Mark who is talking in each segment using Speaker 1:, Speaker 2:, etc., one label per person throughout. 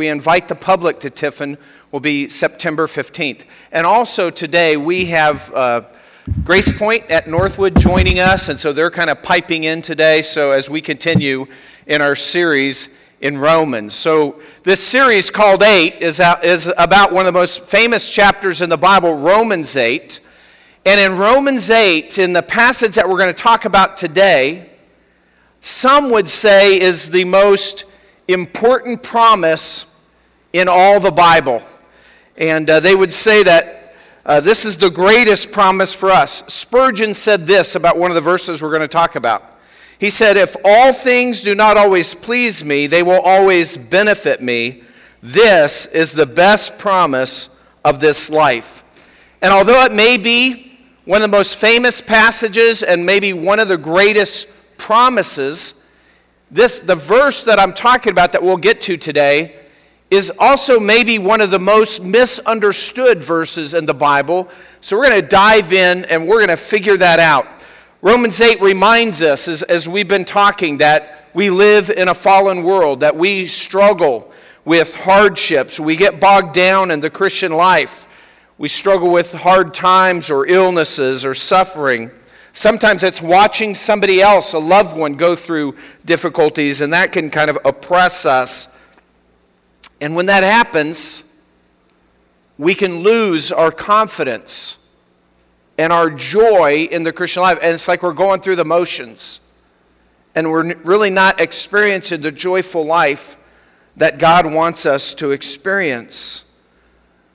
Speaker 1: we invite the public to Tiffin will be September 15th. And also today we have uh, Grace Point at Northwood joining us, and so they're kind of piping in today. So as we continue in our series in Romans. So this series called 8 is, out, is about one of the most famous chapters in the Bible, Romans 8. And in Romans 8, in the passage that we're going to talk about today, some would say is the most important promise in all the Bible. And uh, they would say that uh, this is the greatest promise for us. Spurgeon said this about one of the verses we're going to talk about. He said, If all things do not always please me, they will always benefit me. This is the best promise of this life. And although it may be one of the most famous passages and maybe one of the greatest promises, this, the verse that I'm talking about that we'll get to today is also maybe one of the most misunderstood verses in the Bible. So we're going to dive in and we're going to figure that out. Romans 8 reminds us, as, as we've been talking, that we live in a fallen world, that we struggle with hardships. We get bogged down in the Christian life. We struggle with hard times or illnesses or suffering. Sometimes it's watching somebody else, a loved one, go through difficulties, and that can kind of oppress us. And when that happens, we can lose our confidence and our joy in the Christian life. And it's like we're going through the motions and we're really not experiencing the joyful life that God wants us to experience.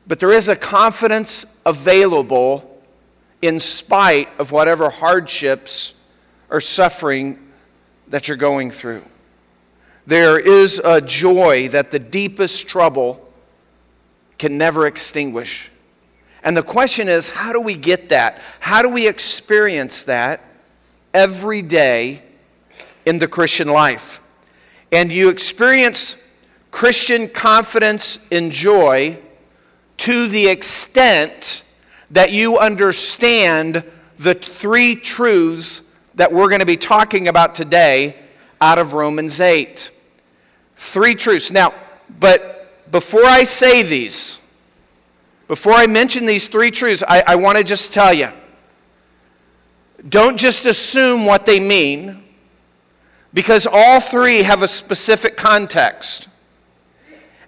Speaker 1: But there is a confidence available in spite of whatever hardships or suffering that you're going through. There is a joy that the deepest trouble can never extinguish. And the question is how do we get that? How do we experience that every day in the Christian life? And you experience Christian confidence and joy to the extent that you understand the three truths that we're going to be talking about today out of Romans 8. Three truths. Now, but before I say these, before I mention these three truths, I, I want to just tell you don't just assume what they mean, because all three have a specific context.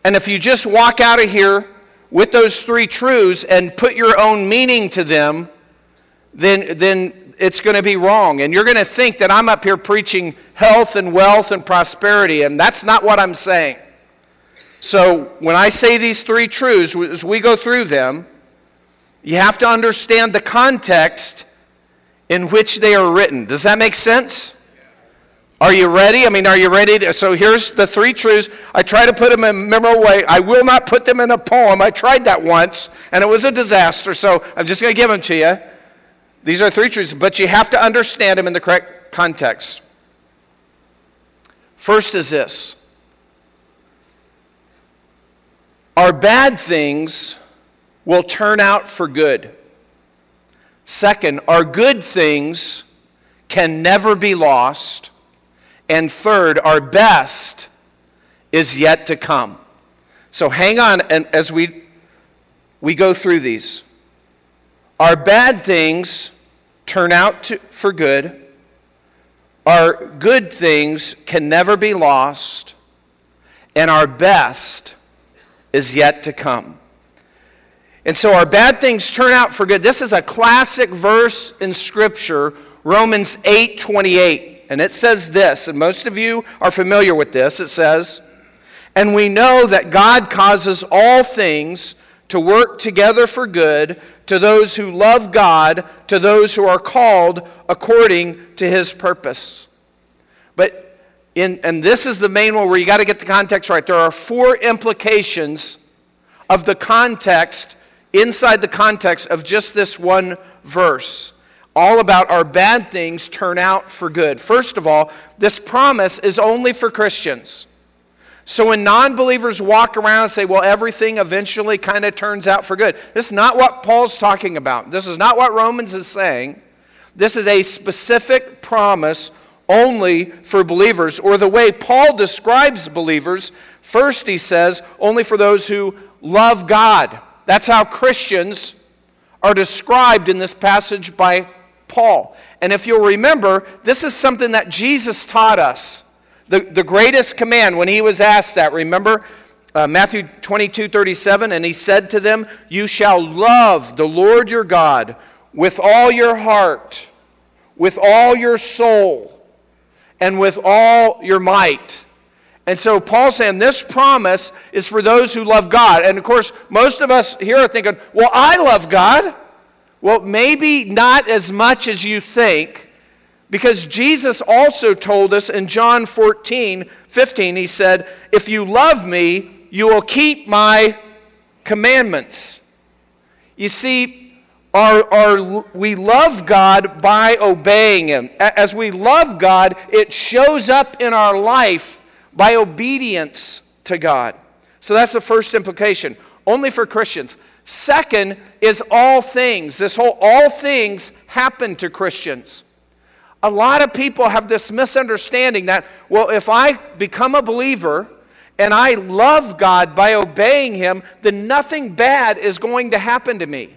Speaker 1: And if you just walk out of here with those three truths and put your own meaning to them, then, then it's going to be wrong. And you're going to think that I'm up here preaching health and wealth and prosperity, and that's not what I'm saying. So when I say these three truths, as we go through them, you have to understand the context in which they are written. Does that make sense? Are you ready? I mean, are you ready? To, so here's the three truths. I try to put them in a memorable way. I will not put them in a poem. I tried that once, and it was a disaster, so I'm just going to give them to you. These are three truths, but you have to understand them in the correct context. First is this Our bad things will turn out for good. Second, our good things can never be lost. And third, our best is yet to come. So hang on and as we we go through these. Our bad things turn out to, for good. Our good things can never be lost. And our best is yet to come. And so our bad things turn out for good. This is a classic verse in Scripture, Romans 8 28. And it says this, and most of you are familiar with this. It says, And we know that God causes all things to work together for good to those who love God, to those who are called according to his purpose. But in, and this is the main one where you got to get the context right. There are four implications of the context, inside the context of just this one verse, all about our bad things turn out for good. First of all, this promise is only for Christians. So when non believers walk around and say, well, everything eventually kind of turns out for good, this is not what Paul's talking about. This is not what Romans is saying. This is a specific promise only for believers, or the way Paul describes believers. First, he says, only for those who love God. That's how Christians are described in this passage by Paul. And if you'll remember, this is something that Jesus taught us. The, the greatest command when he was asked that, remember uh, Matthew 22 37, and he said to them, You shall love the Lord your God with all your heart, with all your soul, and with all your might. And so Paul's saying this promise is for those who love God. And of course, most of us here are thinking, well, I love God. Well, maybe not as much as you think, because Jesus also told us in John 14, 15, he said, If you love me, you will keep my commandments. You see, our, our, we love God by obeying Him. As we love God, it shows up in our life by obedience to God. So that's the first implication. Only for Christians. Second is all things. This whole all things happen to Christians. A lot of people have this misunderstanding that, well, if I become a believer and I love God by obeying Him, then nothing bad is going to happen to me.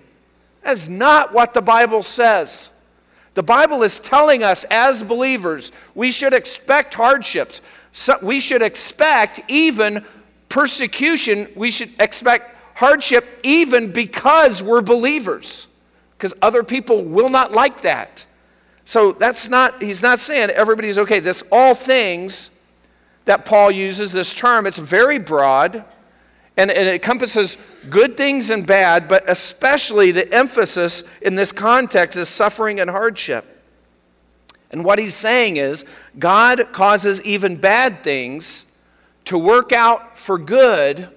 Speaker 1: That's not what the Bible says. The Bible is telling us as believers we should expect hardships. So we should expect even persecution. We should expect hardship even because we're believers, because other people will not like that. So that's not, he's not saying everybody's okay. This all things that Paul uses, this term, it's very broad and, and it encompasses good things and bad, but especially the emphasis in this context is suffering and hardship. And what he's saying is God causes even bad things to work out for good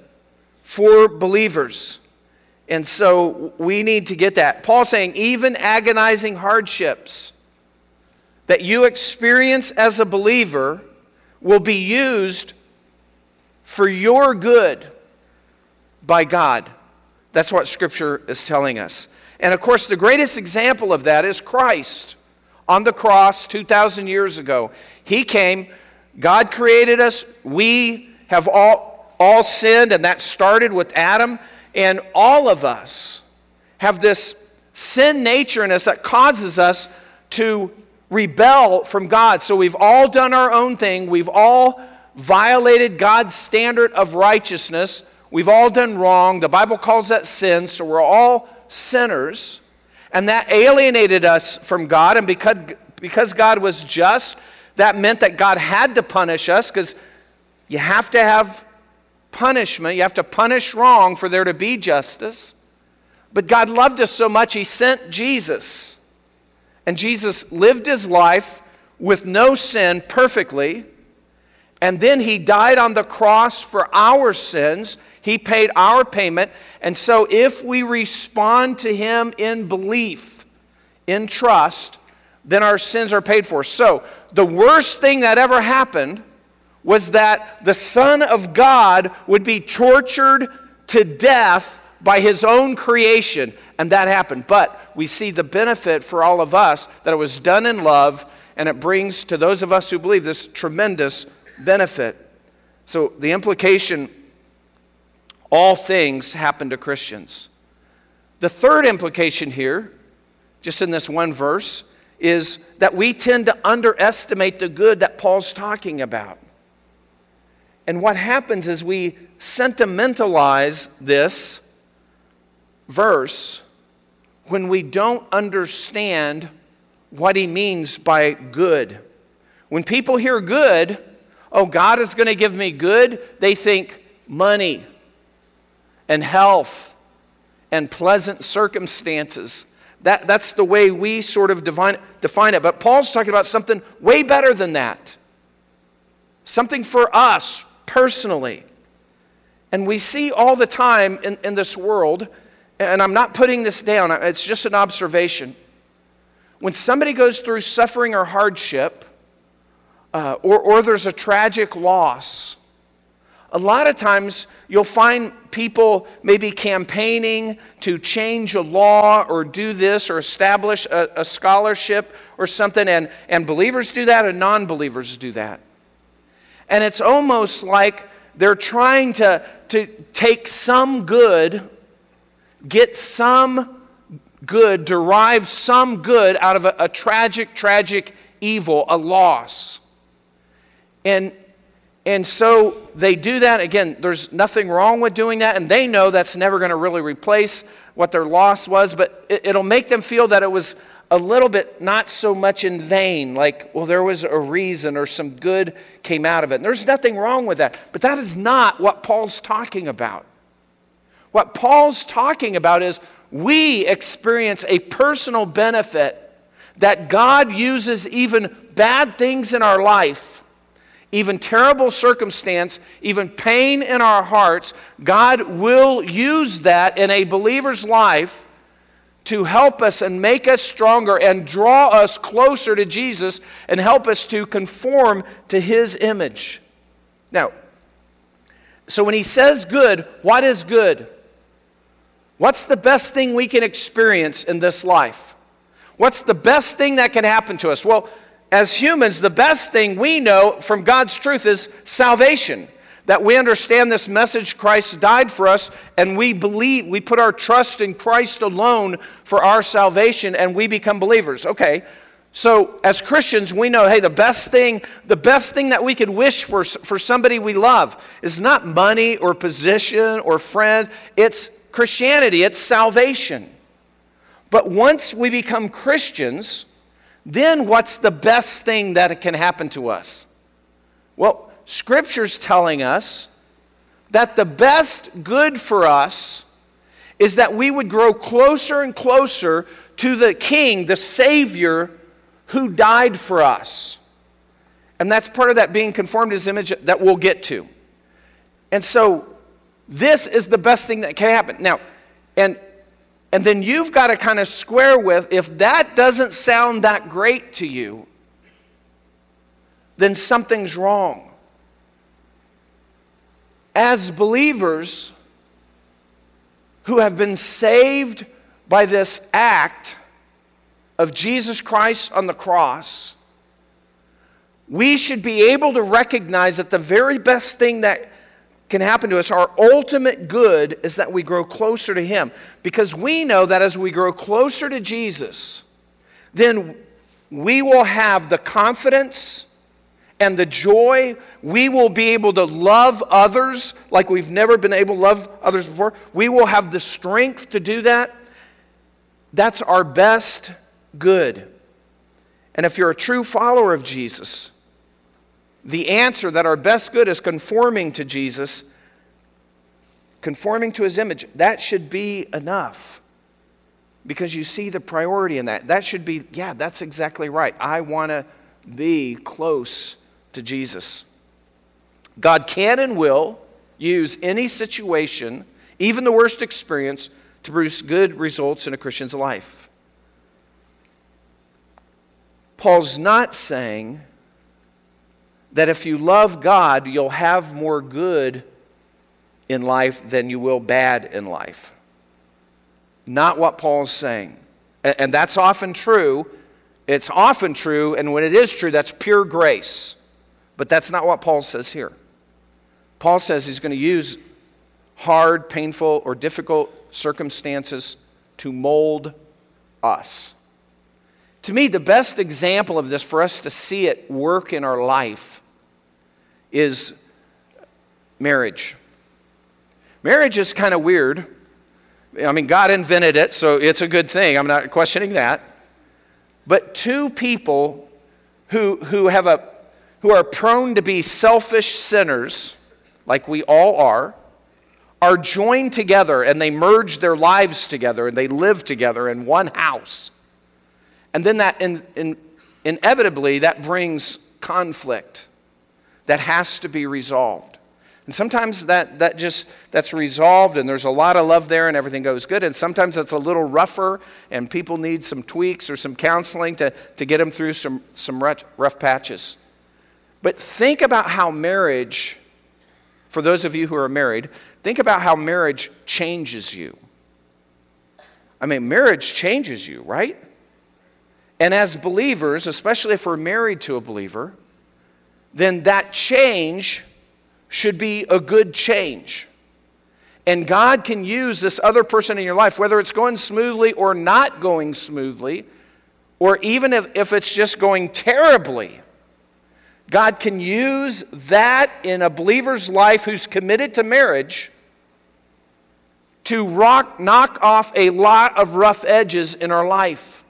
Speaker 1: for believers. And so we need to get that. Paul saying, even agonizing hardships that you experience as a believer will be used for your good by God. That's what Scripture is telling us. And of course, the greatest example of that is Christ on the cross 2,000 years ago. He came, God created us, we have all all sinned, and that started with Adam. And all of us have this sin nature in us that causes us to rebel from God. So we've all done our own thing. We've all violated God's standard of righteousness. We've all done wrong. The Bible calls that sin, so we're all sinners. And that alienated us from God. And because, because God was just, that meant that God had to punish us because you have to have punishment. You have to punish wrong for there to be justice. But God loved us so much, He sent Jesus. And Jesus lived His life with no sin perfectly. And then He died on the cross for our sins. He paid our payment. And so if we respond to Him in belief, in trust, then our sins are paid for. So the worst thing that ever happened was that the Son of God would be tortured to death by his own creation, and that happened. But we see the benefit for all of us that it was done in love, and it brings to those of us who believe this tremendous benefit. So the implication all things happen to Christians. The third implication here, just in this one verse, is that we tend to underestimate the good that Paul's talking about. And what happens is we sentimentalize this verse when we don't understand what he means by good. When people hear good, oh, God is going to give me good, they think money and health and pleasant circumstances. That, that's the way we sort of define, define it. But Paul's talking about something way better than that. Something for us personally. And we see all the time in, in this world, and I'm not putting this down, it's just an observation. When somebody goes through suffering or hardship, uh, or, or there's a tragic loss, a lot of times you'll find people maybe campaigning to change a law or do this or establish a, a scholarship or something, and, and believers do that and non believers do that. And it's almost like they're trying to, to take some good, get some good, derive some good out of a, a tragic, tragic evil, a loss. And, and so they do that. Again, there's nothing wrong with doing that, and they know that's never going to really replace what their loss was, but it, it'll make them feel that it was a little bit not so much in vain, like, well, there was a reason or some good came out of it. And there's nothing wrong with that. But that is not what Paul's talking about. What Paul's talking about is we experience a personal benefit that God uses even bad things in our life, even terrible circumstance, even pain in our hearts. God will use that in a believer's life to help us and make us stronger and draw us closer to Jesus and help us to conform to his image. Now, so when he says good, what is good? What's the best thing we can experience in this life? What's the best thing that can happen to us? Well, as humans, the best thing we know from God's truth is salvation that we understand this message Christ died for us and we believe we put our trust in Christ alone for our salvation and we become believers. Okay. So as Christians, we know, hey, the best thing, the best thing that we could wish for for somebody we love is not money or position or friend. It's Christianity, it's salvation. But once we become Christians, then what's the best thing that can happen to us? Well, Scripture's telling us that the best good for us is that we would grow closer and closer to the King, the Savior, who died for us. And that's part of that being conformed to his image that we'll get to. And so, this is the best thing that can happen. Now, and and then you've got to kind of square with if that doesn't sound that great to you, then something's wrong as believers who have been saved by this act of Jesus Christ on the cross, we should be able to recognize that the very best thing that can happen to us, our ultimate good, is that we grow closer to Him. Because we know that as we grow closer to Jesus, then we will have the confidence and the joy. We will be able to love others like we've never been able to love others before. We will have the strength to do that. That's our best good. And if you're a true follower of Jesus, the answer that our best good is conforming to Jesus, conforming to his image, that should be enough. Because you see the priority in that. That should be, yeah, that's exactly right. I want to be close to Jesus. God can and will use any situation, even the worst experience, to produce good results in a Christian's life. Paul's not saying that if you love God, you'll have more good in life than you will bad in life. Not what Paul's saying. And that's often true. It's often true, and when it is true, that's pure grace. But that's not what Paul says here. Paul says he's going to use hard, painful, or difficult circumstances to mold us. To me, the best example of this for us to see it work in our life is marriage. Marriage is kind of weird. I mean, God invented it, so it's a good thing. I'm not questioning that. But two people who, who have a who are prone to be selfish sinners, like we all are, are joined together and they merge their lives together and they live together in one house. And then that in, in, inevitably that brings conflict that has to be resolved. And sometimes that, that just that's resolved and there's a lot of love there and everything goes good. And sometimes it's a little rougher and people need some tweaks or some counseling to, to get them through some, some rough, rough patches. But think about how marriage for those of you who are married, think about how marriage changes you. I mean, marriage changes you, right? And as believers, especially if we're married to a believer, then that change should be a good change. And God can use this other person in your life, whether it's going smoothly or not going smoothly, or even if, if it's just going terribly. God can use that in a believer's life who's committed to marriage to rock, knock off a lot of rough edges in our life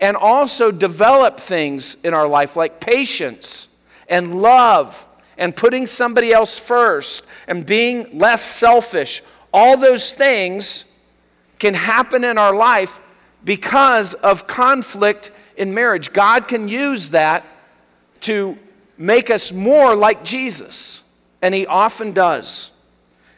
Speaker 1: and also develop things in our life like patience and love and putting somebody else first and being less selfish all those things can happen in our life because of conflict in marriage. God can use that to make us more like Jesus, and He often does.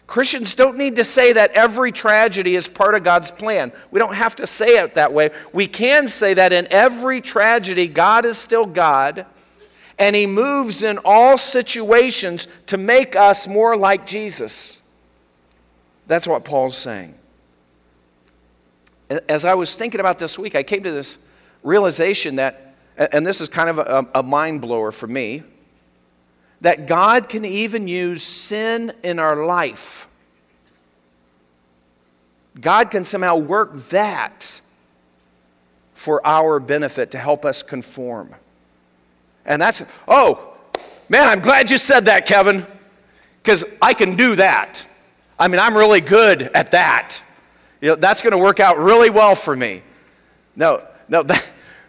Speaker 1: Christians don't need to say that every tragedy is part of God's plan. We don't have to say it that way. We can say that in every tragedy, God is still God, and He moves in all situations to make us more like Jesus. That's what Paul's saying. As I was thinking about this week, I came to this realization that, and this is kind of a, a mind blower for me, that God can even use sin in our life. God can somehow work that for our benefit to help us conform. And that's, oh, man, I'm glad you said that, Kevin, because I can do that. I mean, I'm really good at that. You know, that's going to work out really well for me. No, no, that,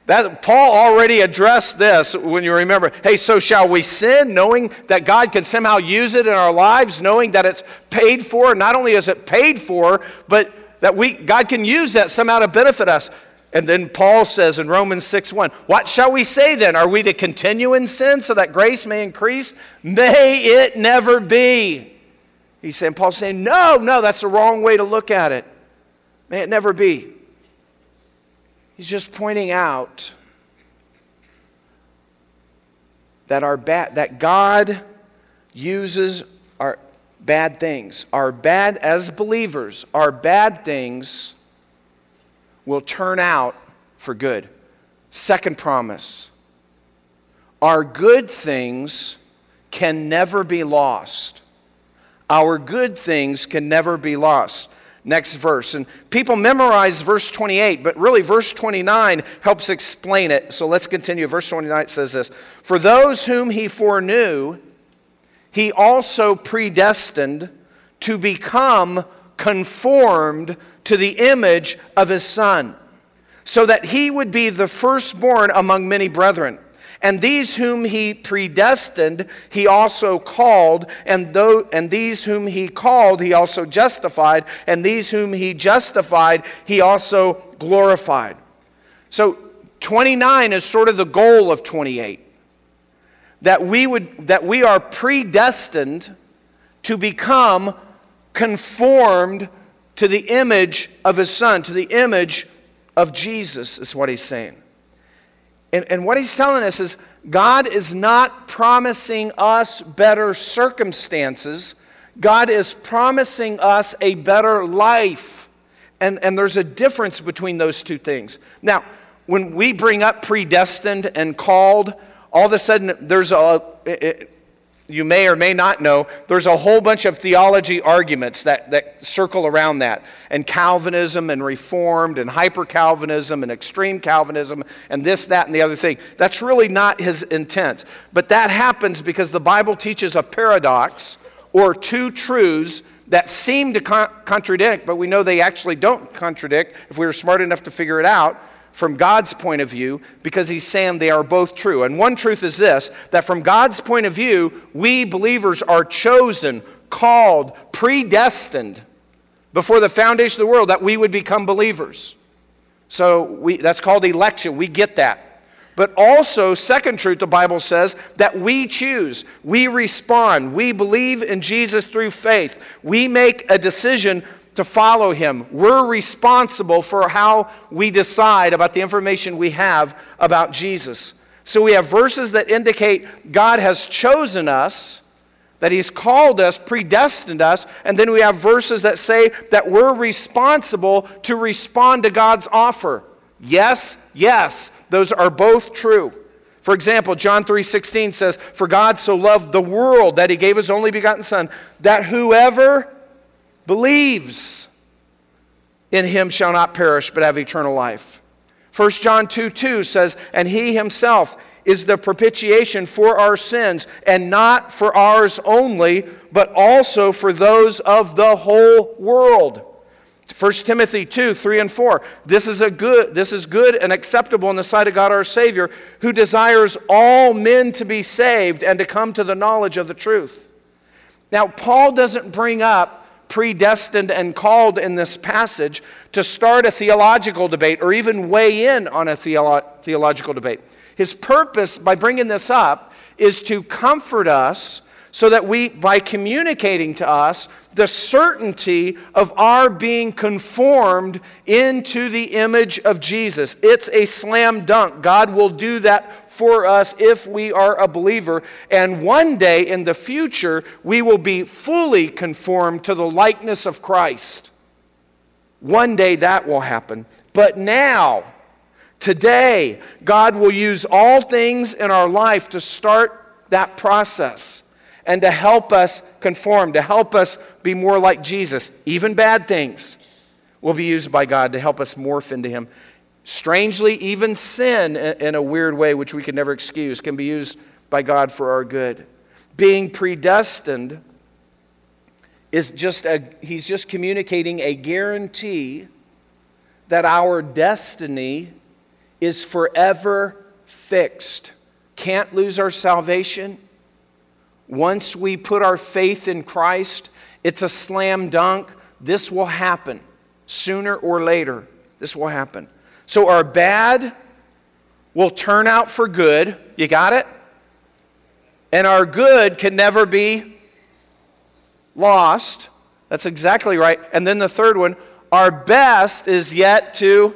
Speaker 1: that, Paul already addressed this when you remember, hey, so shall we sin, knowing that God can somehow use it in our lives, knowing that it's paid for? Not only is it paid for, but that we, God can use that somehow to benefit us. And then Paul says in Romans 6 1, What shall we say then? Are we to continue in sin so that grace may increase? May it never be. He's saying, Paul's saying, no, no, that's the wrong way to look at it. May it never be. He's just pointing out that our bad, that God uses our bad things. Our bad, as believers, our bad things will turn out for good. Second promise. Our good things can never be lost. Our good things can never be lost. Next verse. And people memorize verse 28, but really verse 29 helps explain it. So let's continue. Verse 29 says this For those whom he foreknew, he also predestined to become conformed to the image of his son, so that he would be the firstborn among many brethren. And these whom he predestined, he also called. And, though, and these whom he called, he also justified. And these whom he justified, he also glorified. So 29 is sort of the goal of 28. That we, would, that we are predestined to become conformed to the image of his son, to the image of Jesus, is what he's saying. And, and what he's telling us is God is not promising us better circumstances, God is promising us a better life. And, and there's a difference between those two things. Now, when we bring up predestined and called, all of a sudden there's a, you may or may not know, there's a whole bunch of theology arguments that, that circle around that. And Calvinism and Reformed and hyper Calvinism and extreme Calvinism and this, that, and the other thing. That's really not his intent. But that happens because the Bible teaches a paradox or two truths that seem to con- contradict, but we know they actually don't contradict if we were smart enough to figure it out from God's point of view because he's saying they are both true. And one truth is this that from God's point of view, we believers are chosen, called, predestined before the foundation of the world that we would become believers. So we, that's called election. We get that. But also, second truth, the Bible says that we choose, we respond, we believe in Jesus through faith. We make a decision to follow him. We're responsible for how we decide about the information we have about Jesus. So we have verses that indicate God has chosen us, that He's called us, predestined us, and then we have verses that say that we're responsible to respond to God's offer. Yes, yes, those are both true. For example, John 3:16 says, "For God so loved the world that he gave his only begotten son, that whoever believes in him shall not perish but have eternal life." 1 John 2 2 says, And he himself is the propitiation for our sins, and not for ours only, but also for those of the whole world. 1 Timothy 2, 3 and 4. This is, a good, this is good and acceptable in the sight of God our Savior, who desires all men to be saved and to come to the knowledge of the truth. Now, Paul doesn't bring up predestined and called in this passage to start a theological debate or even weigh in on a theolo- theological debate. His purpose by bringing this up is to comfort us so that we, by communicating to us the certainty of our being conformed into the image of Jesus. It's a slam dunk. God will do that for us if we are a believer. And one day in the future, we will be fully conformed to the likeness of Christ. One day that will happen. But now, today, God will use all things in our life to start that process and to help us conform, to help us be more like Jesus. Even bad things will be used by God to help us morph into Him. Strangely, even sin in a weird way, which we can never excuse, can be used by God for our good. Being predestined is just a, He's just communicating a guarantee that our destiny is forever fixed. Can't lose our salvation once we put our faith in Christ, it's a slam dunk. This will happen sooner or later. This will happen. So our bad will turn out for good. You got it? And our good can never be lost. That's exactly right. And then the third one, our best is yet to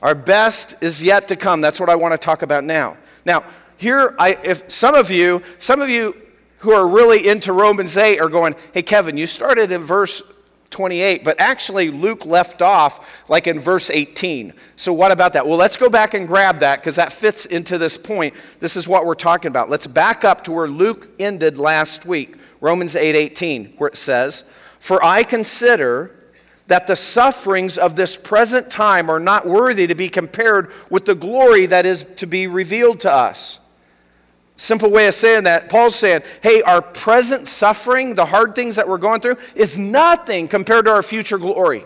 Speaker 1: our best is yet to come. That's what I want to talk about now. Now, here I if some of you, some of you who are really into Romans 8 are going, hey, Kevin, you started in verse 28, but actually Luke left off like in verse 18. So what about that? Well, let's go back and grab that because that fits into this point. This is what we're talking about. Let's back up to where Luke ended last week, Romans 8:18, where it says, "For I consider that the sufferings of this present time are not worthy to be compared with the glory that is to be revealed to us." Simple way of saying that, Paul's saying, hey, our present suffering, the hard things that we're going through, is nothing compared to our future glory.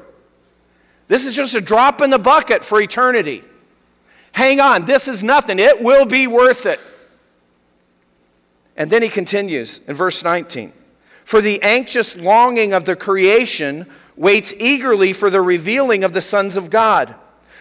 Speaker 1: This is just a drop in the bucket for eternity. Hang on, this is nothing. It will be worth it. And then he continues in verse 19 For the anxious longing of the creation waits eagerly for the revealing of the sons of God.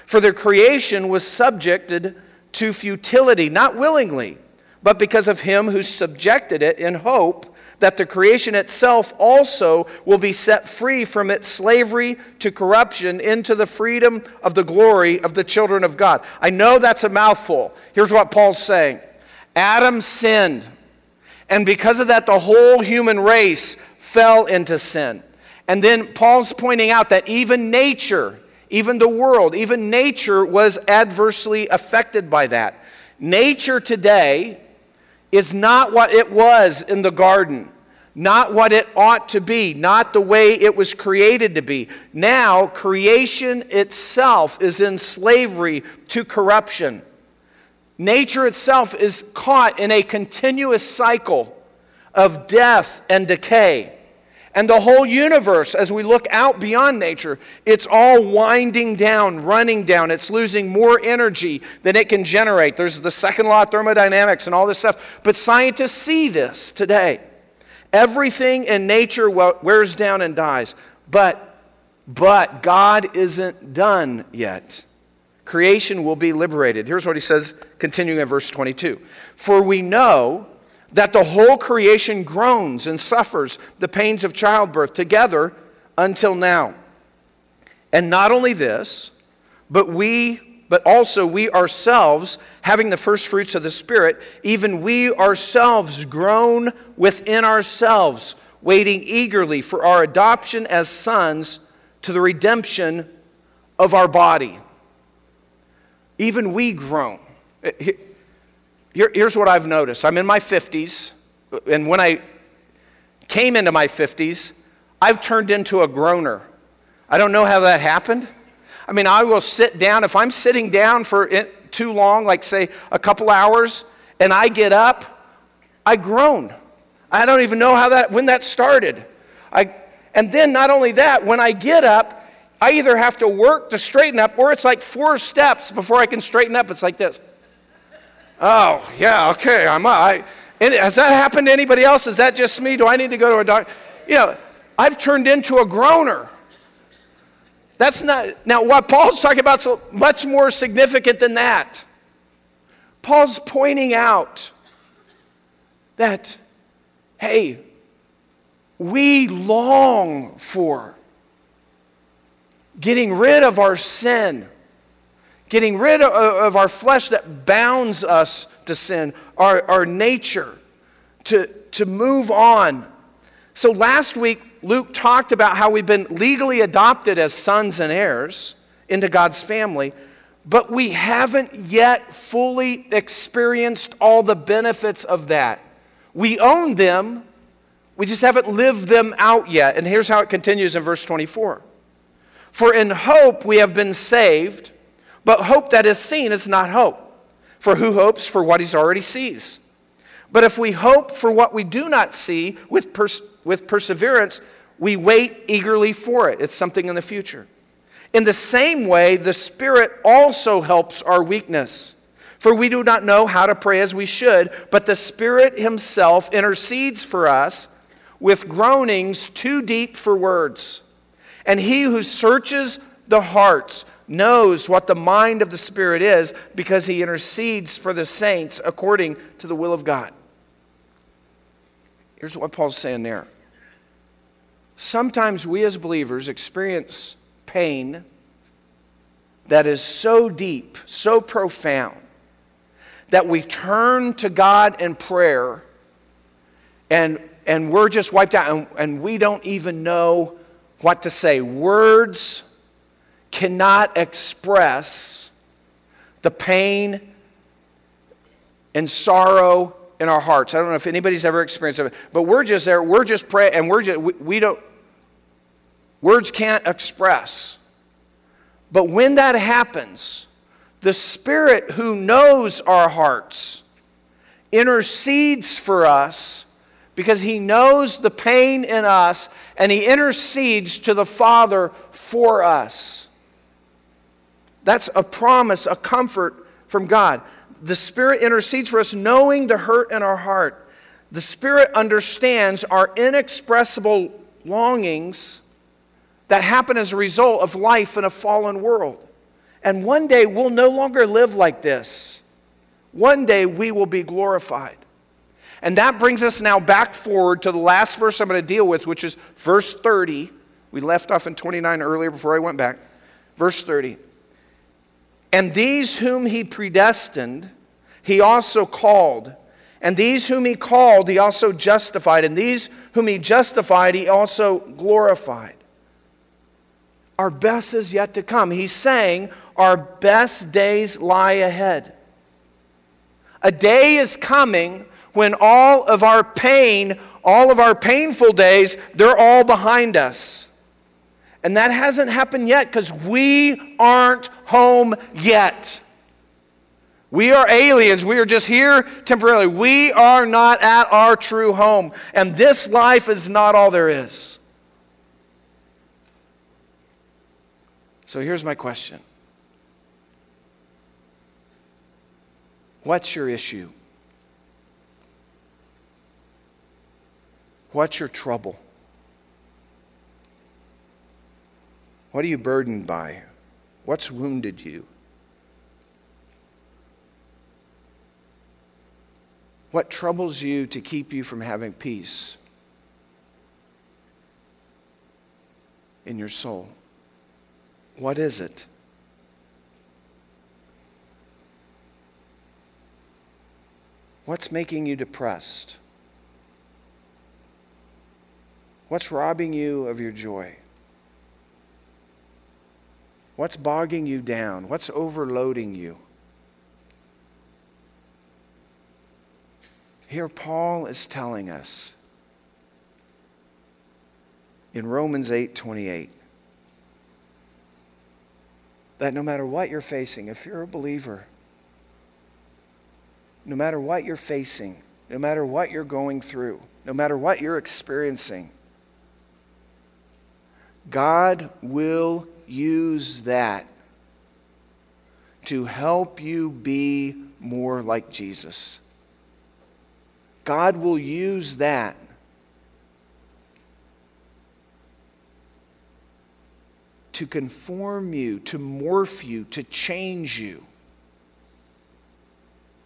Speaker 1: For the creation was subjected to futility, not willingly but because of him who subjected it in hope that the creation itself also will be set free from its slavery to corruption into the freedom of the glory of the children of God. I know that's a mouthful. Here's what Paul's saying Adam sinned, and because of that, the whole human race fell into sin. And then Paul's pointing out that even nature, even the world, even nature was adversely affected by that. Nature today is not what it was in the garden, not what it ought to be, not the way it was created to be. Now, creation itself is in slavery to corruption. Nature itself is caught in a continuous cycle of death and decay. And the whole universe, as we look out beyond nature, it's all winding down, running down. It's losing more energy than it can generate. There's the second law of thermodynamics and all this stuff. But scientists see this today. Everything in nature wears down and dies. But, but God isn't done yet. Creation will be liberated. Here's what he says, continuing in verse 22. For we know that the whole creation groans and suffers the pains of childbirth together until now. And not only this, but we but also we ourselves, having the first fruits of the Spirit, even we ourselves groan within ourselves, waiting eagerly for our adoption as sons to the redemption of our body. Even we groan. Eh, here's what I've noticed I'm in my 50s, and when I came into my 50s, I've turned into a groaner. I don't know how that happened. I mean, I will sit down. If I'm sitting down for too long, like say a couple hours, and I get up, I groan. I don't even know how that when that started. I, and then not only that, when I get up, I either have to work to straighten up, or it's like four steps before I can straighten up. It's like this. Oh yeah, okay, I'm. I, has that happened to anybody else? Is that just me? Do I need to go to a doctor? You know, I've turned into a groaner. That's not, now what Paul's talking about is much more significant than that. Paul's pointing out that, hey, we long for getting rid of our sin, getting rid of, our flesh that bounds us to sin, our, our nature, to, to move on. So last week, Luke talked about how we've been legally adopted as sons and heirs into God's family, but we haven't yet fully experienced all the benefits of that. We own them, we just haven't lived them out yet. And here's how it continues in verse 24 For in hope we have been saved, but hope that is seen is not hope. For who hopes for what he already sees? But if we hope for what we do not see with, pers- with perseverance, we wait eagerly for it. It's something in the future. In the same way, the Spirit also helps our weakness. For we do not know how to pray as we should, but the Spirit Himself intercedes for us with groanings too deep for words. And He who searches the hearts knows what the mind of the Spirit is because He intercedes for the saints according to the will of God. Here's what Paul's saying there. Sometimes we as believers experience pain that is so deep, so profound, that we turn to God in prayer and, and we're just wiped out and, and we don't even know what to say. Words cannot express the pain and sorrow in our hearts. I don't know if anybody's ever experienced it, but we're just there, we're just praying, and we're just, we, we don't, words can't express. But when that happens, the Spirit who knows our hearts intercedes for us because He knows the pain in us and He intercedes to the Father for us. That's a promise, a comfort from God the Spirit intercedes for us, knowing the hurt in our heart. The Spirit understands our inexpressible longings that happen as a result of life in a fallen world. And one day we'll no longer live like this. One day we will be glorified. And that brings us now back forward to the last verse I'm going to deal with, which is verse 30. We left off in 29 earlier before I went back. Verse 30. And these whom he predestined, he also called. And these whom he called, he also justified. And these whom he justified, he also glorified. Our best is yet to come. He's saying our best days lie ahead. A day is coming when all of our pain, all of our painful days, they're all behind us. And that hasn't happened yet because we aren't home yet. We are aliens. We are just here temporarily. We are not at our true home. And this life is not all there is. So here's my question What's your issue? What's your trouble? What are you burdened by? What's wounded you? What troubles you to keep you from having peace in your soul? What is it? What's making you depressed? What's robbing you of your joy? What's bogging you down? What's overloading you? Here, Paul is telling us in Romans 8 28 that no matter what you're facing, if you're a believer, no matter what you're facing, no matter what you're going through, no matter what you're experiencing, God will use that to help you be more like Jesus. God will use that to conform you, to morph you, to change you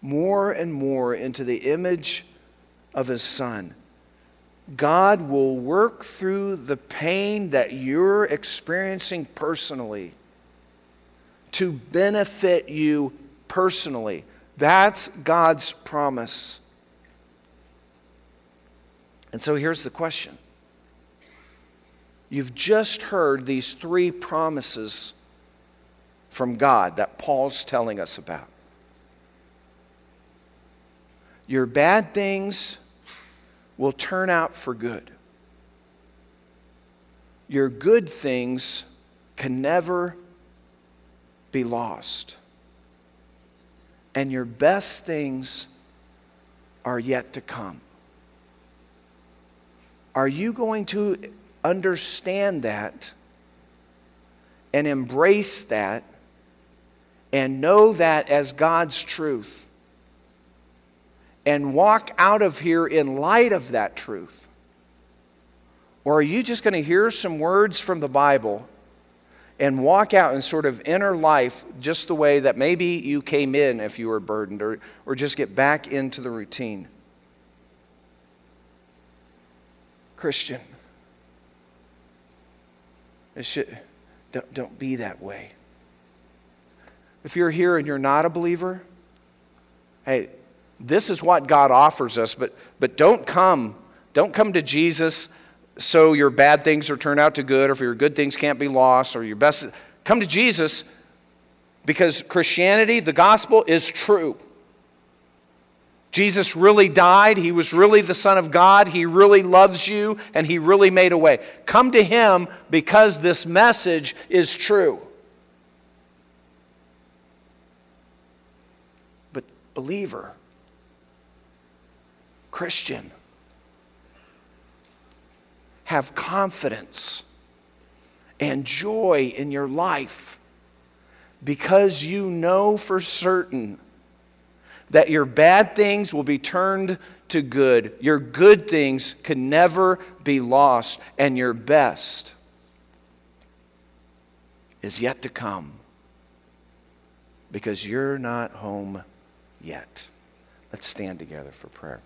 Speaker 1: more and more into the image of His Son. God will work through the pain that you're experiencing personally to benefit you personally. That's God's promise. And so here's the question You've just heard these three promises from God that Paul's telling us about. Your bad things will turn out for good. Your good things can never be lost. And your best things are yet to come. Are you going to understand that and embrace that and know that as God's truth and walk out of here in light of that truth? Or are you just going to hear some words from the Bible and walk out and sort of enter life just the way that maybe you came in if you were burdened, or, or just get back into the routine? Christian. Should, don't, don't be that way. If you're here and you're not a believer, hey, this is what God offers us, but, but don't come. Don't come to Jesus so your bad things are turned out to good, or your good things can't be lost, or your best. Come to Jesus because Christianity, the gospel, is true. Jesus really died. He was really the Son of God. He really loves you, and He really made a way. Come to Him because this message is true. But, believer, Christian, have confidence and joy in your life because you know for certain that your bad things will be turned to good. Your good things can never be lost, and your best is yet to come because you're not home yet. Let's stand together for prayer.